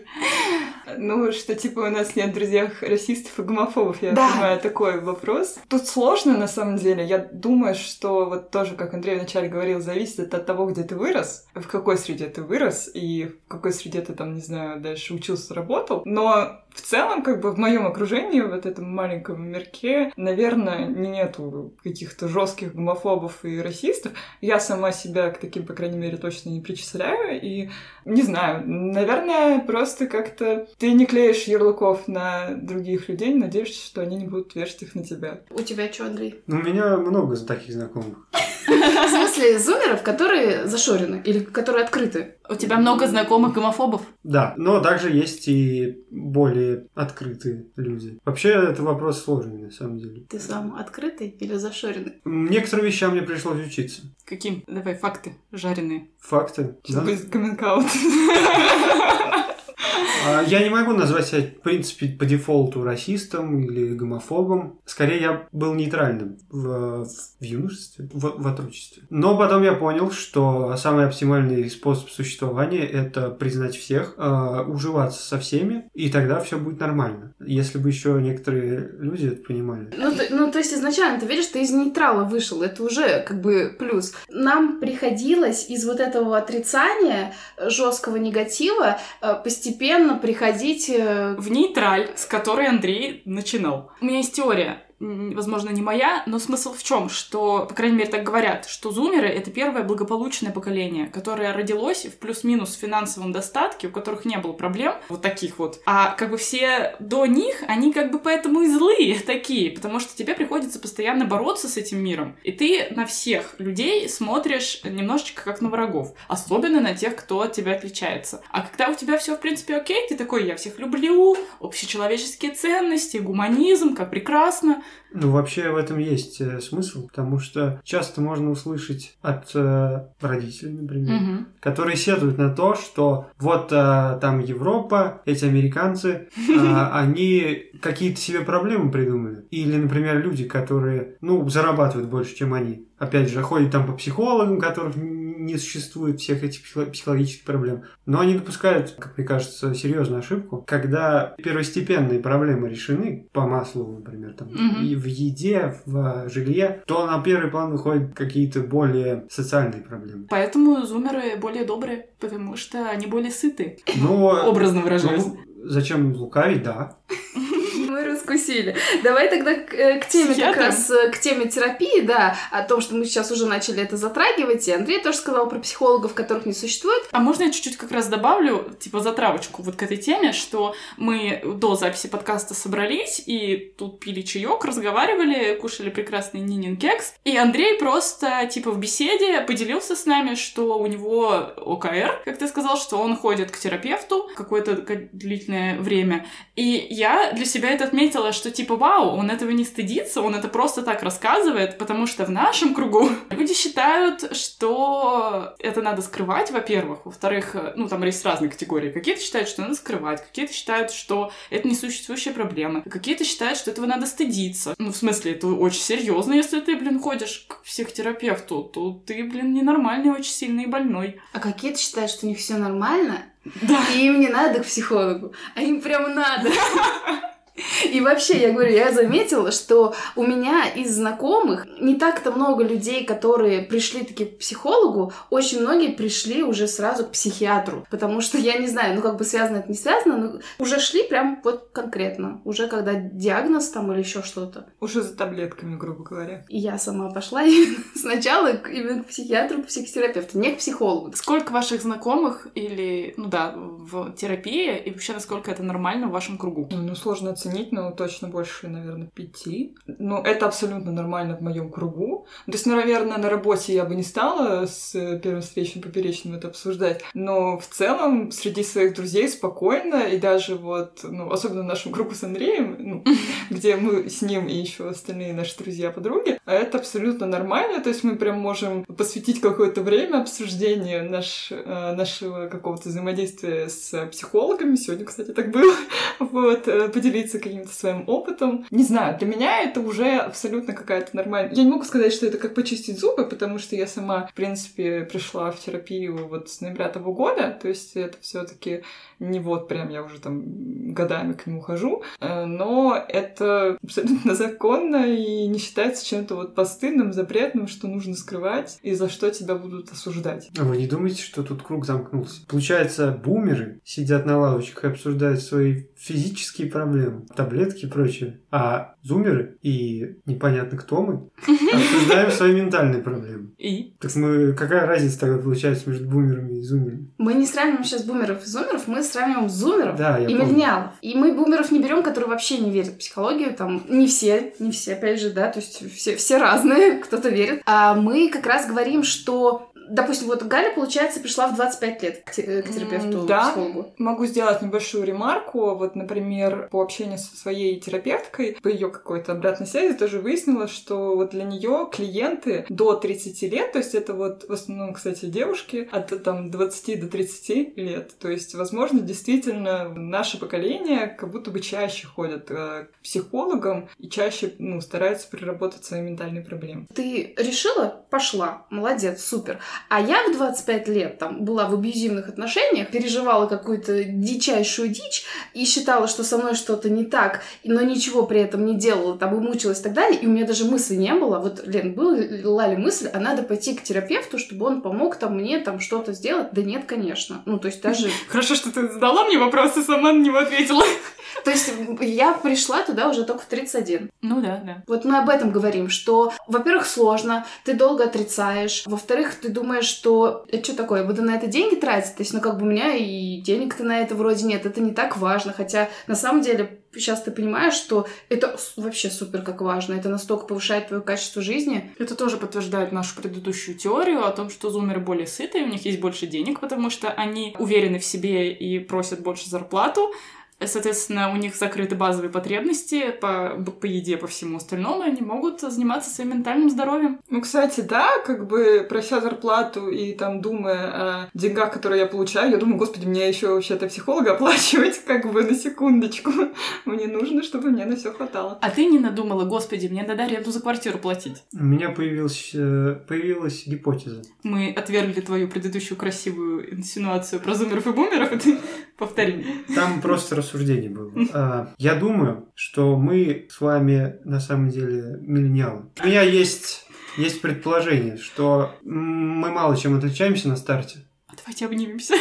Ну, что типа у нас нет в друзьях расистов и гомофобов, я да. понимаю такой вопрос. Тут сложно на самом деле. Я думаю, что вот тоже, как Андрей вначале говорил, зависит от того, где ты вырос, в какой среде ты вырос и в какой среде ты там, не знаю, дальше учился, работал. Но в целом, как бы в моем окружении, вот этом маленьком мирке, наверное, нету каких-то жестких гомофобов и расистов. Я сама себя к таким, по крайней мере, точно не причисляю. И не знаю, наверное, просто как-то ты не клеишь ярлыков на других людей, надеешься, что они не будут вешать их на тебя. У тебя что, Андрей? Ну, у меня много таких знакомых. В смысле, зумеров, которые зашорены или которые открыты? У тебя много знакомых гомофобов? Да, но также есть и более открытые люди. Вообще, это вопрос сложный, на самом деле. Ты сам открытый или зашоренный? Некоторым вещам мне пришлось учиться. Каким? Давай, факты жареные. Факты? Чтобы да? коммент-аут. А, я не могу назвать себя, в принципе, по дефолту расистом или гомофобом. Скорее, я был нейтральным в, в юношестве, в, в отрочестве. Но потом я понял, что самый оптимальный способ существования — это признать всех, э, уживаться со всеми, и тогда все будет нормально. Если бы еще некоторые люди это понимали. Ну, ну, то есть изначально, ты видишь, ты из нейтрала вышел, это уже как бы плюс. Нам приходилось из вот этого отрицания, жесткого негатива э, постепенно приходить... Э, в нейтраль, с которой Андрей начинал. У меня есть теория возможно, не моя, но смысл в чем, что, по крайней мере, так говорят, что зумеры — это первое благополучное поколение, которое родилось в плюс-минус финансовом достатке, у которых не было проблем, вот таких вот. А как бы все до них, они как бы поэтому и злые такие, потому что тебе приходится постоянно бороться с этим миром. И ты на всех людей смотришь немножечко как на врагов, особенно на тех, кто от тебя отличается. А когда у тебя все в принципе окей, ты такой, я всех люблю, общечеловеческие ценности, гуманизм, как прекрасно, ну, вообще в этом есть э, смысл, потому что часто можно услышать от э, родителей, например, угу. которые сетуют на то, что вот э, там Европа, эти американцы, э, они какие-то себе проблемы придумали. Или, например, люди, которые, ну, зарабатывают больше, чем они. Опять же, ходят там по психологам, которых не существует всех этих психологических проблем. Но они допускают, как мне кажется, серьезную ошибку, когда первостепенные проблемы решены, по маслу, например, там, угу. и в еде, в жилье, то на первый план выходят какие-то более социальные проблемы. Поэтому зумеры более добрые, потому что они более сыты. Ну, образно выражаясь. Ну, зачем лукавить, да. Раскусили. Давай тогда к, э, к теме как раз, э, к теме терапии, да, о том, что мы сейчас уже начали это затрагивать. И Андрей тоже сказал про психологов, которых не существует. А можно я чуть-чуть как раз добавлю, типа, затравочку вот к этой теме, что мы до записи подкаста собрались и тут пили чаек, разговаривали, кушали прекрасный Нинин кекс. И Андрей просто, типа, в беседе поделился с нами, что у него ОКР, как ты сказал, что он ходит к терапевту какое-то длительное время. И я для себя это отметила, что типа, вау, он этого не стыдится, он это просто так рассказывает, потому что в нашем кругу люди считают, что это надо скрывать, во-первых. Во-вторых, ну, там есть разные категории. Какие-то считают, что надо скрывать, какие-то считают, что это несуществующая проблема, какие-то считают, что этого надо стыдиться. Ну, в смысле, это очень серьезно, если ты, блин, ходишь к психотерапевту, то ты, блин, ненормальный, очень сильный и больной. А какие-то считают, что у них все нормально, да. И им не надо к психологу, а им прям надо. И вообще, я говорю, я заметила, что у меня из знакомых не так-то много людей, которые пришли таки к психологу, очень многие пришли уже сразу к психиатру, потому что, я не знаю, ну как бы связано это не связано, но уже шли прям вот конкретно, уже когда диагноз там или еще что-то. Уже за таблетками, грубо говоря. И я сама пошла именно сначала именно к психиатру, к психотерапевту, не к психологу. Сколько ваших знакомых или, ну да, в терапии, и вообще насколько это нормально в вашем кругу? Ну, сложно оценить оценить, но точно больше, наверное, пяти. Но это абсолютно нормально в моем кругу. То есть, ну, наверное, на работе я бы не стала с первым встречным поперечным это обсуждать, но в целом среди своих друзей спокойно, и даже вот, ну, особенно в нашем кругу с Андреем, ну, где мы с ним и еще остальные наши друзья-подруги, это абсолютно нормально, то есть мы прям можем посвятить какое-то время обсуждению наш, э, нашего какого-то взаимодействия с психологами. Сегодня, кстати, так было. Вот, э, поделиться каким-то своим опытом. Не знаю, для меня это уже абсолютно какая-то нормальная... Я не могу сказать, что это как почистить зубы, потому что я сама, в принципе, пришла в терапию вот с ноября того года, то есть это все таки не вот прям я уже там годами к нему хожу, э, это абсолютно законно и не считается чем-то вот постыдным, запретным, что нужно скрывать и за что тебя будут осуждать. А вы не думаете, что тут круг замкнулся? Получается, бумеры сидят на лавочках и обсуждают свои физические проблемы, таблетки и прочее, а зумеры и непонятно кто мы обсуждаем свои ментальные проблемы. И? Так мы... Какая разница тогда получается между бумерами и зумерами? Мы не сравниваем сейчас бумеров и зумеров, мы сравниваем зумеров Да, и миллениалов. И мы бумеров не берем, которые вообще не верят в психологию, там, не все, не все, опять же, да, то есть все, все разные, кто-то верит. А мы как раз говорим, что Допустим, вот Галя, получается, пришла в 25 лет к, те- к терапевту, да. психологу. Могу сделать небольшую ремарку. Вот, например, по общению со своей терапевткой, по ее какой-то обратной связи тоже выяснилось, что вот для нее клиенты до 30 лет, то есть это вот в основном, кстати, девушки от там 20 до 30 лет. То есть, возможно, действительно наше поколение как будто бы чаще ходят э, к психологам и чаще ну, стараются переработать свои ментальные проблемы. Ты решила? Пошла. Молодец, супер. А я в 25 лет там была в абьюзивных отношениях, переживала какую-то дичайшую дичь и считала, что со мной что-то не так, но ничего при этом не делала, там и мучилась и так далее. И у меня даже мысли не было. Вот, Лен, была ли мысль, а надо пойти к терапевту, чтобы он помог там мне там что-то сделать? Да нет, конечно. Ну, то есть даже... Хорошо, что ты задала мне вопрос и сама на него ответила. То есть я пришла туда уже только в 31. Ну да, да. Вот мы об этом говорим, что, во-первых, сложно, ты долго отрицаешь, во-вторых, ты думаешь, что это что такое, я буду на это деньги тратить, то есть, ну, как бы у меня и денег-то на это вроде нет, это не так важно, хотя на самом деле сейчас ты понимаешь, что это вообще супер как важно, это настолько повышает твое качество жизни. Это тоже подтверждает нашу предыдущую теорию о том, что зумеры более сытые, у них есть больше денег, потому что они уверены в себе и просят больше зарплату. Соответственно, у них закрыты базовые потребности по, по еде, по всему остальному, и они могут заниматься своим ментальным здоровьем. Ну, кстати, да, как бы прося зарплату и там думая о деньгах, которые я получаю, я думаю, господи, мне еще вообще-то психолога оплачивать, как бы на секундочку. Мне нужно, чтобы мне на все хватало. А ты не надумала, господи, мне надо аренду за квартиру платить. У меня появилась, э, появилась гипотеза. Мы отвергли твою предыдущую красивую инсинуацию про зумеров и бумеров, и ты повтори. Там просто рассуждение было. А, Я думаю, что мы с вами на самом деле миллениалы. У меня есть, есть предположение, что мы мало чем отличаемся на старте. Давайте обнимемся.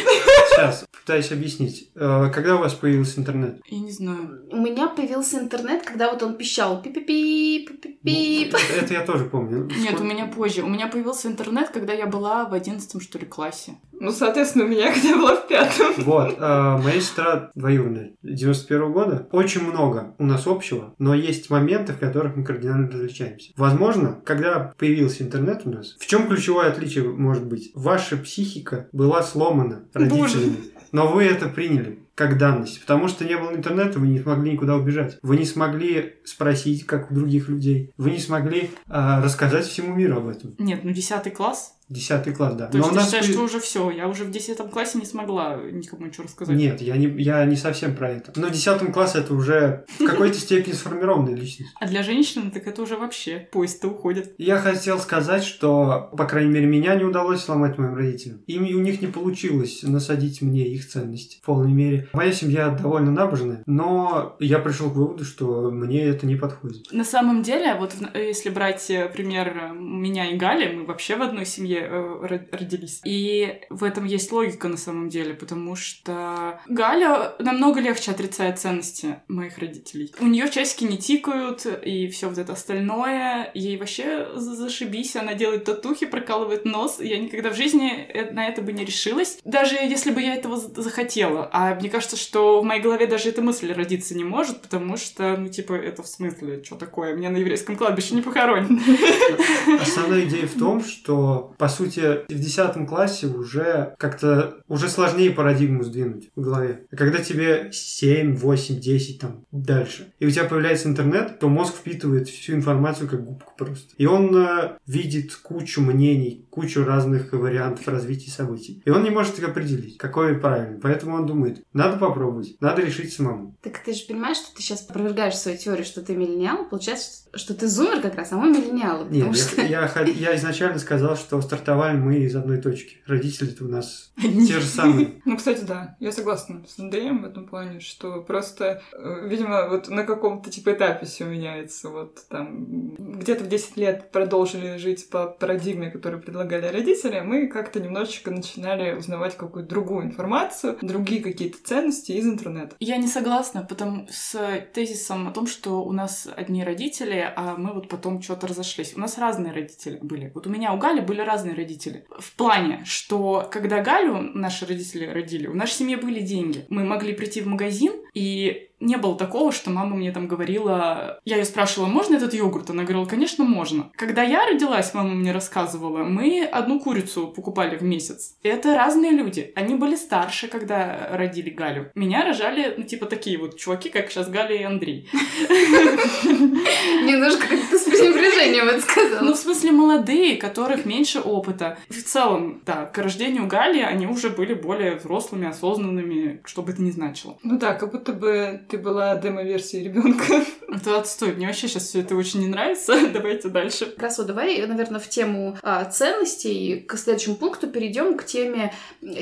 Сейчас пытаюсь объяснить. Э, Когда у вас появился интернет? Я не знаю. У меня появился интернет, когда вот он пищал пи-пи-пи, пи-пи-пи. Ну, Это я тоже помню. Нет, у меня позже. У меня появился интернет, когда я была в одиннадцатом, что ли, классе. Ну, соответственно, у меня когда я была в пятом. Вот, а, моя сестра двоюродная, 91 года. Очень много у нас общего, но есть моменты, в которых мы кардинально различаемся. Возможно, когда появился интернет у нас, в чем ключевое отличие может быть? Ваша психика была сломана родителями, но вы это приняли как данность, потому что не было интернета, вы не смогли никуда убежать. Вы не смогли спросить, как у других людей. Вы не смогли а, рассказать всему миру об этом. Нет, ну десятый класс. Десятый класс, да. То есть у ты считаешь, при- что уже все. Я уже в десятом классе не смогла никому ничего рассказать. Нет, я не, я не совсем про это. Но в 10 классе это уже в какой-то степени сформированная личность. А для женщин так это уже вообще поезд-то уходит. Я хотел сказать, что, по крайней мере, меня не удалось сломать моим родителям. Им у них не получилось насадить мне их ценности в полной мере. Моя семья довольно набожная, но я пришел к выводу, что мне это не подходит. На самом деле, вот в- если брать э, пример э, меня и Гали, мы вообще в одной семье семье э, родились. И в этом есть логика на самом деле, потому что Галя намного легче отрицает ценности моих родителей. У нее часики не тикают, и все вот это остальное. Ей вообще зашибись, она делает татухи, прокалывает нос. Я никогда в жизни э, на это бы не решилась. Даже если бы я этого захотела. А мне кажется, что в моей голове даже эта мысль родиться не может, потому что, ну, типа, это в смысле, что такое? Меня на еврейском кладбище не похоронят. Основная идея в том, что, по сути, в 10 классе уже как-то уже сложнее парадигму сдвинуть в голове. Когда тебе 7, 8, 10, там, дальше, и у тебя появляется интернет, то мозг впитывает всю информацию как губку просто. И он э, видит кучу мнений, кучу разных вариантов развития событий. И он не может их определить, какой правильный. Поэтому он думает, надо попробовать, надо решить самому. Так ты же понимаешь, что ты сейчас опровергаешь свою теорию, что ты миллениал, получается, что ты зумер как раз, а мы миллениалы. Нет, что... я, я, я изначально сказал, что стартовали мы из одной точки. Родители-то у нас те же самые. Ну, кстати, да, я согласна с Андреем в этом плане, что просто, э, видимо, вот на каком-то типа этапе все меняется. Вот там где-то в 10 лет продолжили жить по парадигме, которую предлагали родители, мы как-то немножечко начинали узнавать какую-то другую информацию, другие какие-то ценности из интернета. Я не согласна потому с тезисом о том, что у нас одни родители, а мы вот потом что-то разошлись. У нас разные родители были. Вот у меня, у Гали были разные родители. В плане, что когда Галю наши родители родили, у нашей семьи были деньги. Мы могли прийти в магазин и не было такого, что мама мне там говорила... Я ее спрашивала, можно этот йогурт? Она говорила, конечно, можно. Когда я родилась, мама мне рассказывала, мы одну курицу покупали в месяц. Это разные люди. Они были старше, когда родили Галю. Меня рожали, ну, типа, такие вот чуваки, как сейчас Галя и Андрей. Немножко как-то с пренебрежением это сказала. Ну, в смысле, молодые, которых меньше опыта. В целом, да, к рождению Гали они уже были более взрослыми, осознанными, что бы это ни значило. Ну да, как будто бы ты была демо-версией ребенка. Это отстой. Мне вообще сейчас все это очень не нравится. Давайте дальше. Как раз вот давай, наверное, в тему а, ценностей к следующему пункту перейдем к теме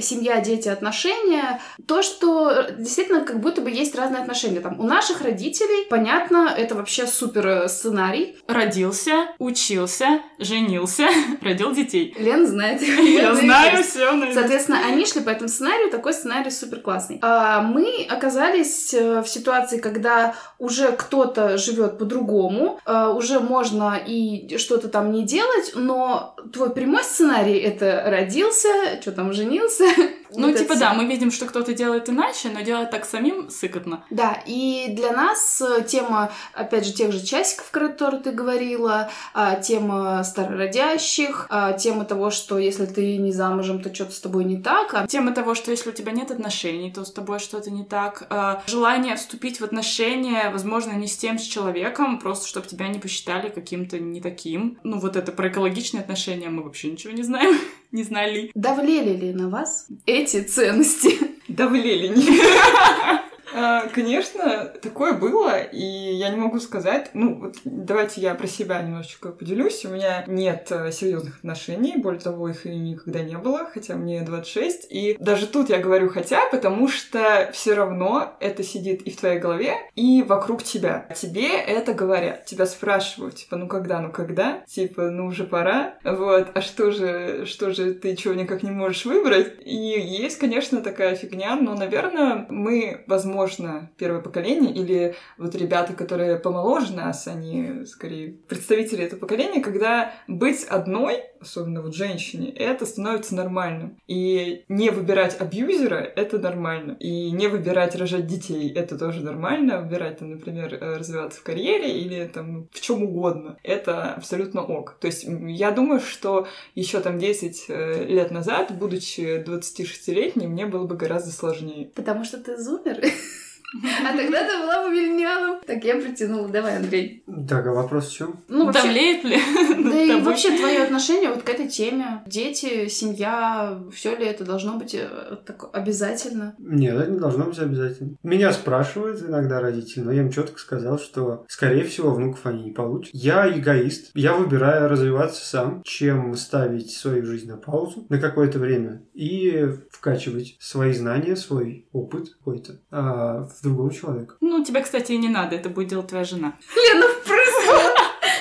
семья, дети, отношения. То, что действительно как будто бы есть разные отношения. Там у наших родителей, понятно, это вообще супер сценарий. Родился, учился, женился, родил детей. Лен знает. Я знаю все. Соответственно, они шли по этому сценарию, такой сценарий супер классный. А мы оказались э, в ситуации, когда уже кто-то живет по-другому, э, уже можно и что-то там не делать, но твой прямой сценарий это родился, что там женился, Ну, вот типа, да, мы видим, что кто-то делает иначе, но делать так самим сыкотно. Да, и для нас э, тема, опять же, тех же часиков, которые ты говорила, а, тема старородящих, а, тема того, что если ты не замужем, то что-то с тобой не так. А... Тема того, что если у тебя нет отношений, то с тобой что-то не так. Желание вступить в отношения, возможно, не с тем с человеком, просто чтобы тебя не посчитали каким-то не таким. Ну, вот это про экологичные отношения мы вообще ничего не знаем, не знали. Давлели ли на вас эти ценности. Давлели. А, конечно, такое было, и я не могу сказать, ну, вот давайте я про себя немножечко поделюсь. У меня нет э, серьезных отношений, более того, их и никогда не было, хотя мне 26. И даже тут я говорю хотя, потому что все равно это сидит и в твоей голове, и вокруг тебя. Тебе это говорят, тебя спрашивают, типа, ну когда, ну когда? Типа, ну уже пора. Вот, а что же, что же ты чего никак не можешь выбрать? И есть, конечно, такая фигня, но, наверное, мы, возможно, возможно, первое поколение, или вот ребята, которые помоложе нас, они скорее представители этого поколения, когда быть одной, особенно вот женщине, это становится нормальным. И не выбирать абьюзера — это нормально. И не выбирать рожать детей — это тоже нормально. Выбирать, там, например, э, развиваться в карьере или там в чем угодно. Это абсолютно ок. То есть я думаю, что еще там 10 э, лет назад, будучи 26-летней, мне было бы гораздо сложнее. Потому что ты зумер. А тогда ты была бы миллениалом. Так, я притянула. Давай, Андрей. Так, а вопрос в чем? Ну, вообще... Давлеет ли? Да и вообще твое отношение вот к этой теме. Дети, семья, все ли это должно быть э, так обязательно? Нет, это не должно быть обязательно. Меня спрашивают иногда родители, но я им четко сказал, что, скорее всего, внуков они не получат. Я эгоист. Я выбираю развиваться сам, чем ставить свою жизнь на паузу на какое-то время и вкачивать свои знания, свой опыт какой-то а, в другого человека. Ну, тебе, кстати, и не надо, это будет делать твоя жена. Лена впрыснула!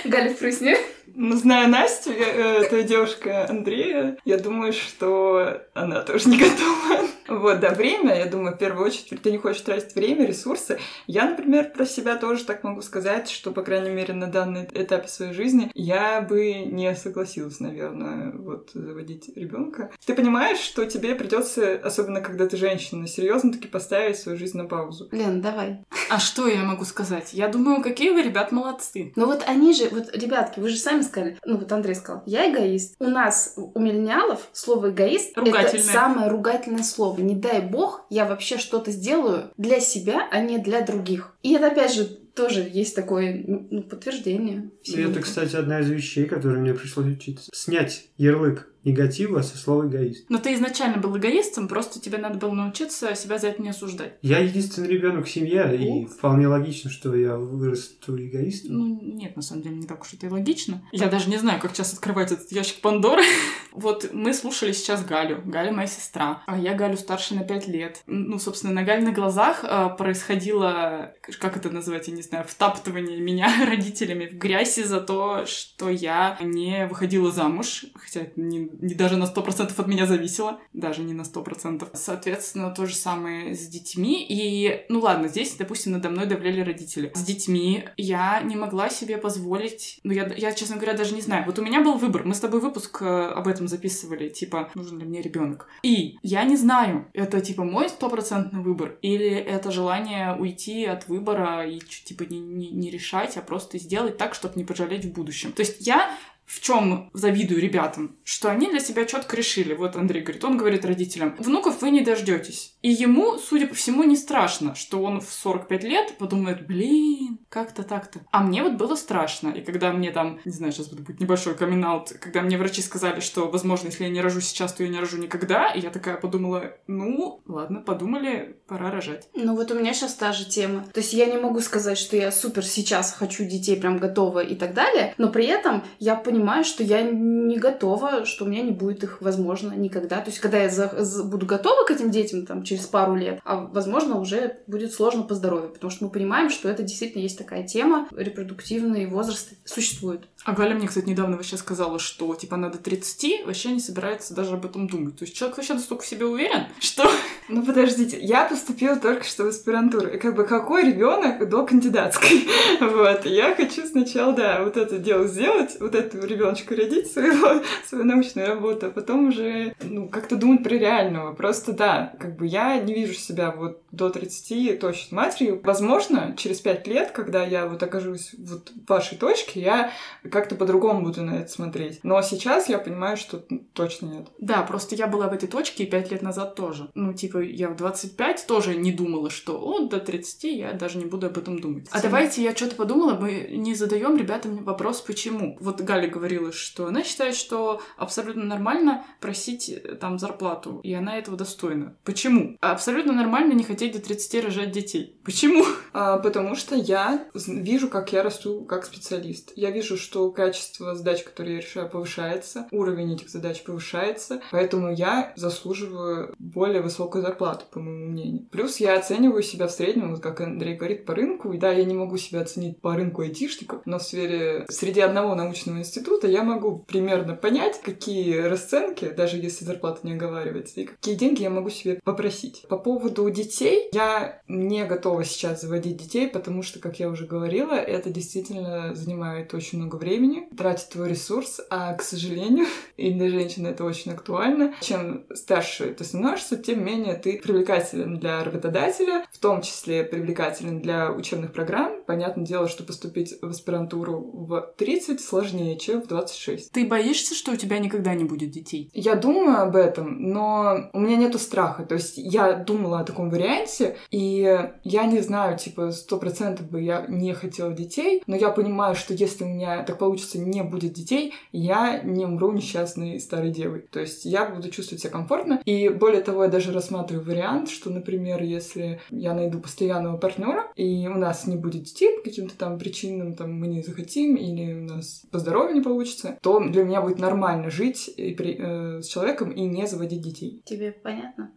Галя, впрысни. Зная Настю, я, э, это девушка Андрея, я думаю, что она тоже не готова. Вот, да, время, я думаю, в первую очередь, ты не хочешь тратить время, ресурсы. Я, например, про себя тоже так могу сказать, что, по крайней мере, на данном этапе своей жизни я бы не согласилась, наверное, вот заводить ребенка. Ты понимаешь, что тебе придется, особенно когда ты женщина, серьезно таки поставить свою жизнь на паузу. Лен, давай. А что я могу сказать? Я думаю, какие вы, ребят, молодцы. Ну вот они же, вот, ребятки, вы же сами сказали, ну вот Андрей сказал, я эгоист. У нас, у миллениалов, слово эгоист это самое ругательное слово. Не дай бог, я вообще что-то сделаю для себя, а не для других. И это опять же тоже есть такое ну, подтверждение. И всему. это, кстати, одна из вещей, которые мне пришлось учиться. Снять ярлык негатива со слова эгоист. Но ты изначально был эгоистом, просто тебе надо было научиться себя за это не осуждать. Я единственный ребенок в семье, и вполне логично, что я вырасту эгоистом. Ну, нет, на самом деле, не так уж это и логично. Я даже не знаю, как сейчас открывать этот ящик Пандоры. Вот мы слушали сейчас Галю. Галя моя сестра. А я Галю старше на 5 лет. Ну, собственно, на Галиных глазах э, происходило, как это назвать, я не знаю, втаптывание меня родителями в грязь из-за то, что я не выходила замуж. Хотя не, не даже на 100% от меня зависело. Даже не на 100%. Соответственно, то же самое с детьми. И, ну ладно, здесь, допустим, надо мной давляли родители. С детьми я не могла себе позволить... Ну, я, я, честно говоря, даже не знаю. Вот у меня был выбор. Мы с тобой выпуск э, об этом записывали. Типа, нужен ли мне ребенок. И я не знаю, это типа мой стопроцентный выбор или это желание уйти от выбора и типа не, не, не решать, а просто сделать так, чтобы не пожалеть в будущем. То есть я в чем завидую ребятам, что они для себя четко решили. Вот Андрей говорит, он говорит родителям, внуков вы не дождетесь. И ему, судя по всему, не страшно, что он в 45 лет подумает, блин, как-то так-то. А мне вот было страшно. И когда мне там, не знаю, сейчас будет небольшой камин когда мне врачи сказали, что, возможно, если я не рожу сейчас, то я не рожу никогда, и я такая подумала, ну, ладно, подумали, пора рожать. Ну вот у меня сейчас та же тема. То есть я не могу сказать, что я супер сейчас хочу детей, прям готова и так далее, но при этом я понимаю, что я не готова, что у меня не будет их, возможно, никогда. То есть когда я за- за- буду готова к этим детям там через пару лет, а возможно уже будет сложно по здоровью, потому что мы понимаем, что это действительно есть такая тема, репродуктивный возраст существует. А Галя мне, кстати, недавно вообще сказала, что, типа, надо 30, вообще не собирается даже об этом думать. То есть человек вообще настолько в себе уверен, что... Ну подождите, я поступила только что в аспирантуру. И как бы какой ребенок до кандидатской? Вот. Я хочу сначала, да, вот это дело сделать, вот эту ребеночка родить, своего, свою научную работу, а потом уже, ну, как-то думать про реального. Просто да, как бы я не вижу себя вот до 30 точно матерью. Возможно, через 5 лет, когда я вот окажусь вот в вашей точке, я как-то по-другому буду на это смотреть. Но сейчас я понимаю, что точно нет. Да, просто я была в этой точке и 5 лет назад тоже. Ну, типа, я в 25 тоже не думала, что, о, до 30 я даже не буду об этом думать. А давайте я что-то подумала, мы не задаем ребятам вопрос, почему. Вот Галя говорила, что она считает, что абсолютно нормально просить э, там зарплату, и она этого достойна. Почему? Абсолютно нормально не хотеть до 30 рожать детей. Почему? А, потому что я вижу, как я расту как специалист. Я вижу, что качество задач, которые я решаю, повышается, уровень этих задач повышается, поэтому я заслуживаю более высокую зарплату, по моему мнению. Плюс я оцениваю себя в среднем, вот как Андрей говорит, по рынку. И да, я не могу себя оценить по рынку айтишников, но в сфере среди одного научного института я могу примерно понять, какие расценки, даже если зарплата не оговаривается, и какие деньги я могу себе попросить. По поводу детей, я не готова сейчас заводить детей, потому что, как я уже говорила, это действительно занимает очень много времени, тратит твой ресурс, а, к сожалению, и для женщины это очень актуально, чем старше ты становишься, тем менее ты привлекателен для работодателя, в том числе привлекателен для учебных программ. Понятное дело, что поступить в аспирантуру в 30 сложнее, чем в 26. Ты боишься, что у тебя никогда не будет детей? Я думаю об этом, но у меня нету страха. То есть я думала о таком варианте, и я не знаю, типа, сто процентов бы я не хотела детей, но я понимаю, что если у меня так получится, не будет детей, я не умру несчастной старой девой. То есть я буду чувствовать себя комфортно. И более того, я даже рассматриваю вариант, что, например, если я найду постоянного партнера, и у нас не будет детей по каким-то там причинам, там мы не захотим, или у нас по здоровью не получится, то для меня будет нормально жить и при- э, с человеком и не заводить детей. Тебе понятно?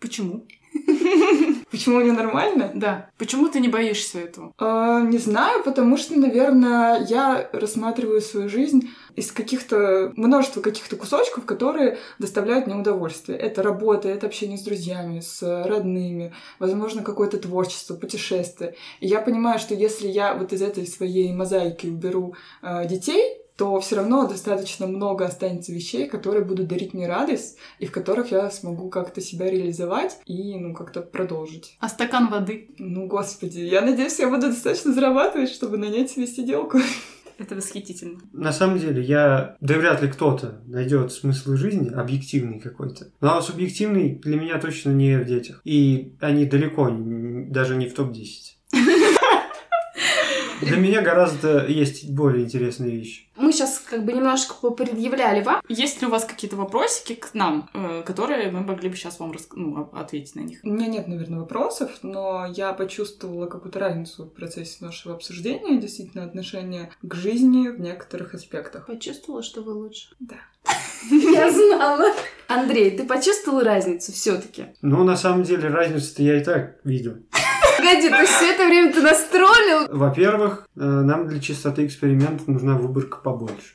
Почему? Почему мне нормально? Да. Почему ты не боишься этого? А, не знаю, потому что, наверное, я рассматриваю свою жизнь из каких-то множества каких-то кусочков, которые доставляют мне удовольствие. Это работа, это общение с друзьями, с родными, возможно, какое-то творчество, путешествие. И я понимаю, что если я вот из этой своей мозаики уберу э, детей, то все равно достаточно много останется вещей, которые будут дарить мне радость, и в которых я смогу как-то себя реализовать и, ну, как-то продолжить. А стакан воды? Ну, господи, я надеюсь, я буду достаточно зарабатывать, чтобы нанять себе сиделку. Это восхитительно. На самом деле, я... Да вряд ли кто-то найдет смысл жизни, объективный какой-то. Но а субъективный для меня точно не в детях. И они далеко даже не в топ-10. Для меня гораздо есть более интересные вещи. Мы сейчас как бы немножко попредъявляли вам. Есть ли у вас какие-то вопросики к нам, э, которые мы могли бы сейчас вам рас- ну, ответить на них? У меня нет, наверное, вопросов, но я почувствовала какую-то разницу в процессе нашего обсуждения, действительно, отношение к жизни в некоторых аспектах. Почувствовала, что вы лучше? Да. Я знала. Андрей, ты почувствовал разницу все-таки? Но на самом деле разницу-то я и так видел. Погоди, то есть все это время ты настролил? Во-первых, э, нам для чистоты эксперимента нужна выборка побольше.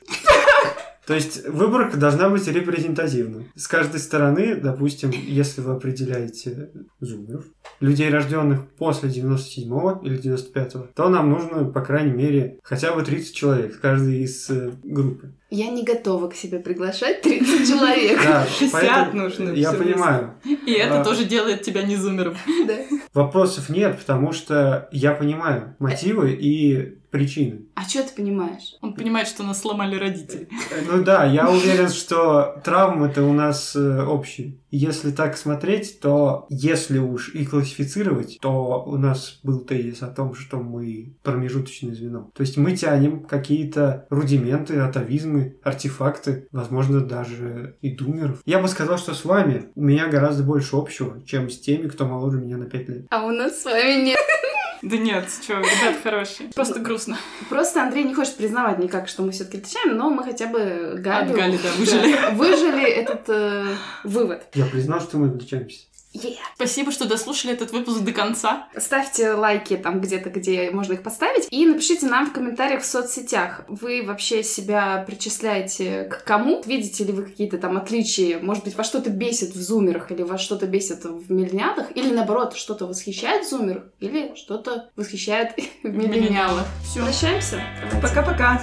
То есть выборка должна быть репрезентативна. С каждой стороны, допустим, если вы определяете зумеров, людей, рожденных после 97 или 95 то нам нужно, по крайней мере, хотя бы 30 человек, каждый из э, группы. Я не готова к себе приглашать 30 человек. Да, 60 поэтому нужно Я понимаю. И это А. тоже делает тебя не зумером. Да. Вопросов нет, потому что я понимаю мотивы и причины. А что ты понимаешь? Он понимает, что нас сломали родители. Ну да, я уверен, что травмы-то у нас э, общие. Если так смотреть, то если уж и классифицировать, то у нас был тезис о том, что мы промежуточное звено. То есть мы тянем какие-то рудименты, атовизмы, артефакты, возможно, даже и думеров. Я бы сказал, что с вами у меня гораздо больше общего, чем с теми, кто моложе меня на 5 лет. А у нас с вами нет. Да нет, что, ребят хорошие. Просто грустно. Просто Андрей не хочет признавать никак, что мы все-таки отличаем, но мы хотя бы Галю... От Гали, да, выжили. Выжили этот э, вывод. Я признал, что мы отличаемся. Yeah. Спасибо, что дослушали этот выпуск до конца. Ставьте лайки там где-то, где можно их поставить. И напишите нам в комментариях в соцсетях. Вы вообще себя причисляете к кому? Видите ли вы какие-то там отличия? Может быть, вас что-то бесит в зумерах, или вас что-то бесит в миллениалах? Или наоборот, что-то восхищает в зумерах? Или что-то восхищает в миллениалах? Все. Прощаемся? Пока-пока!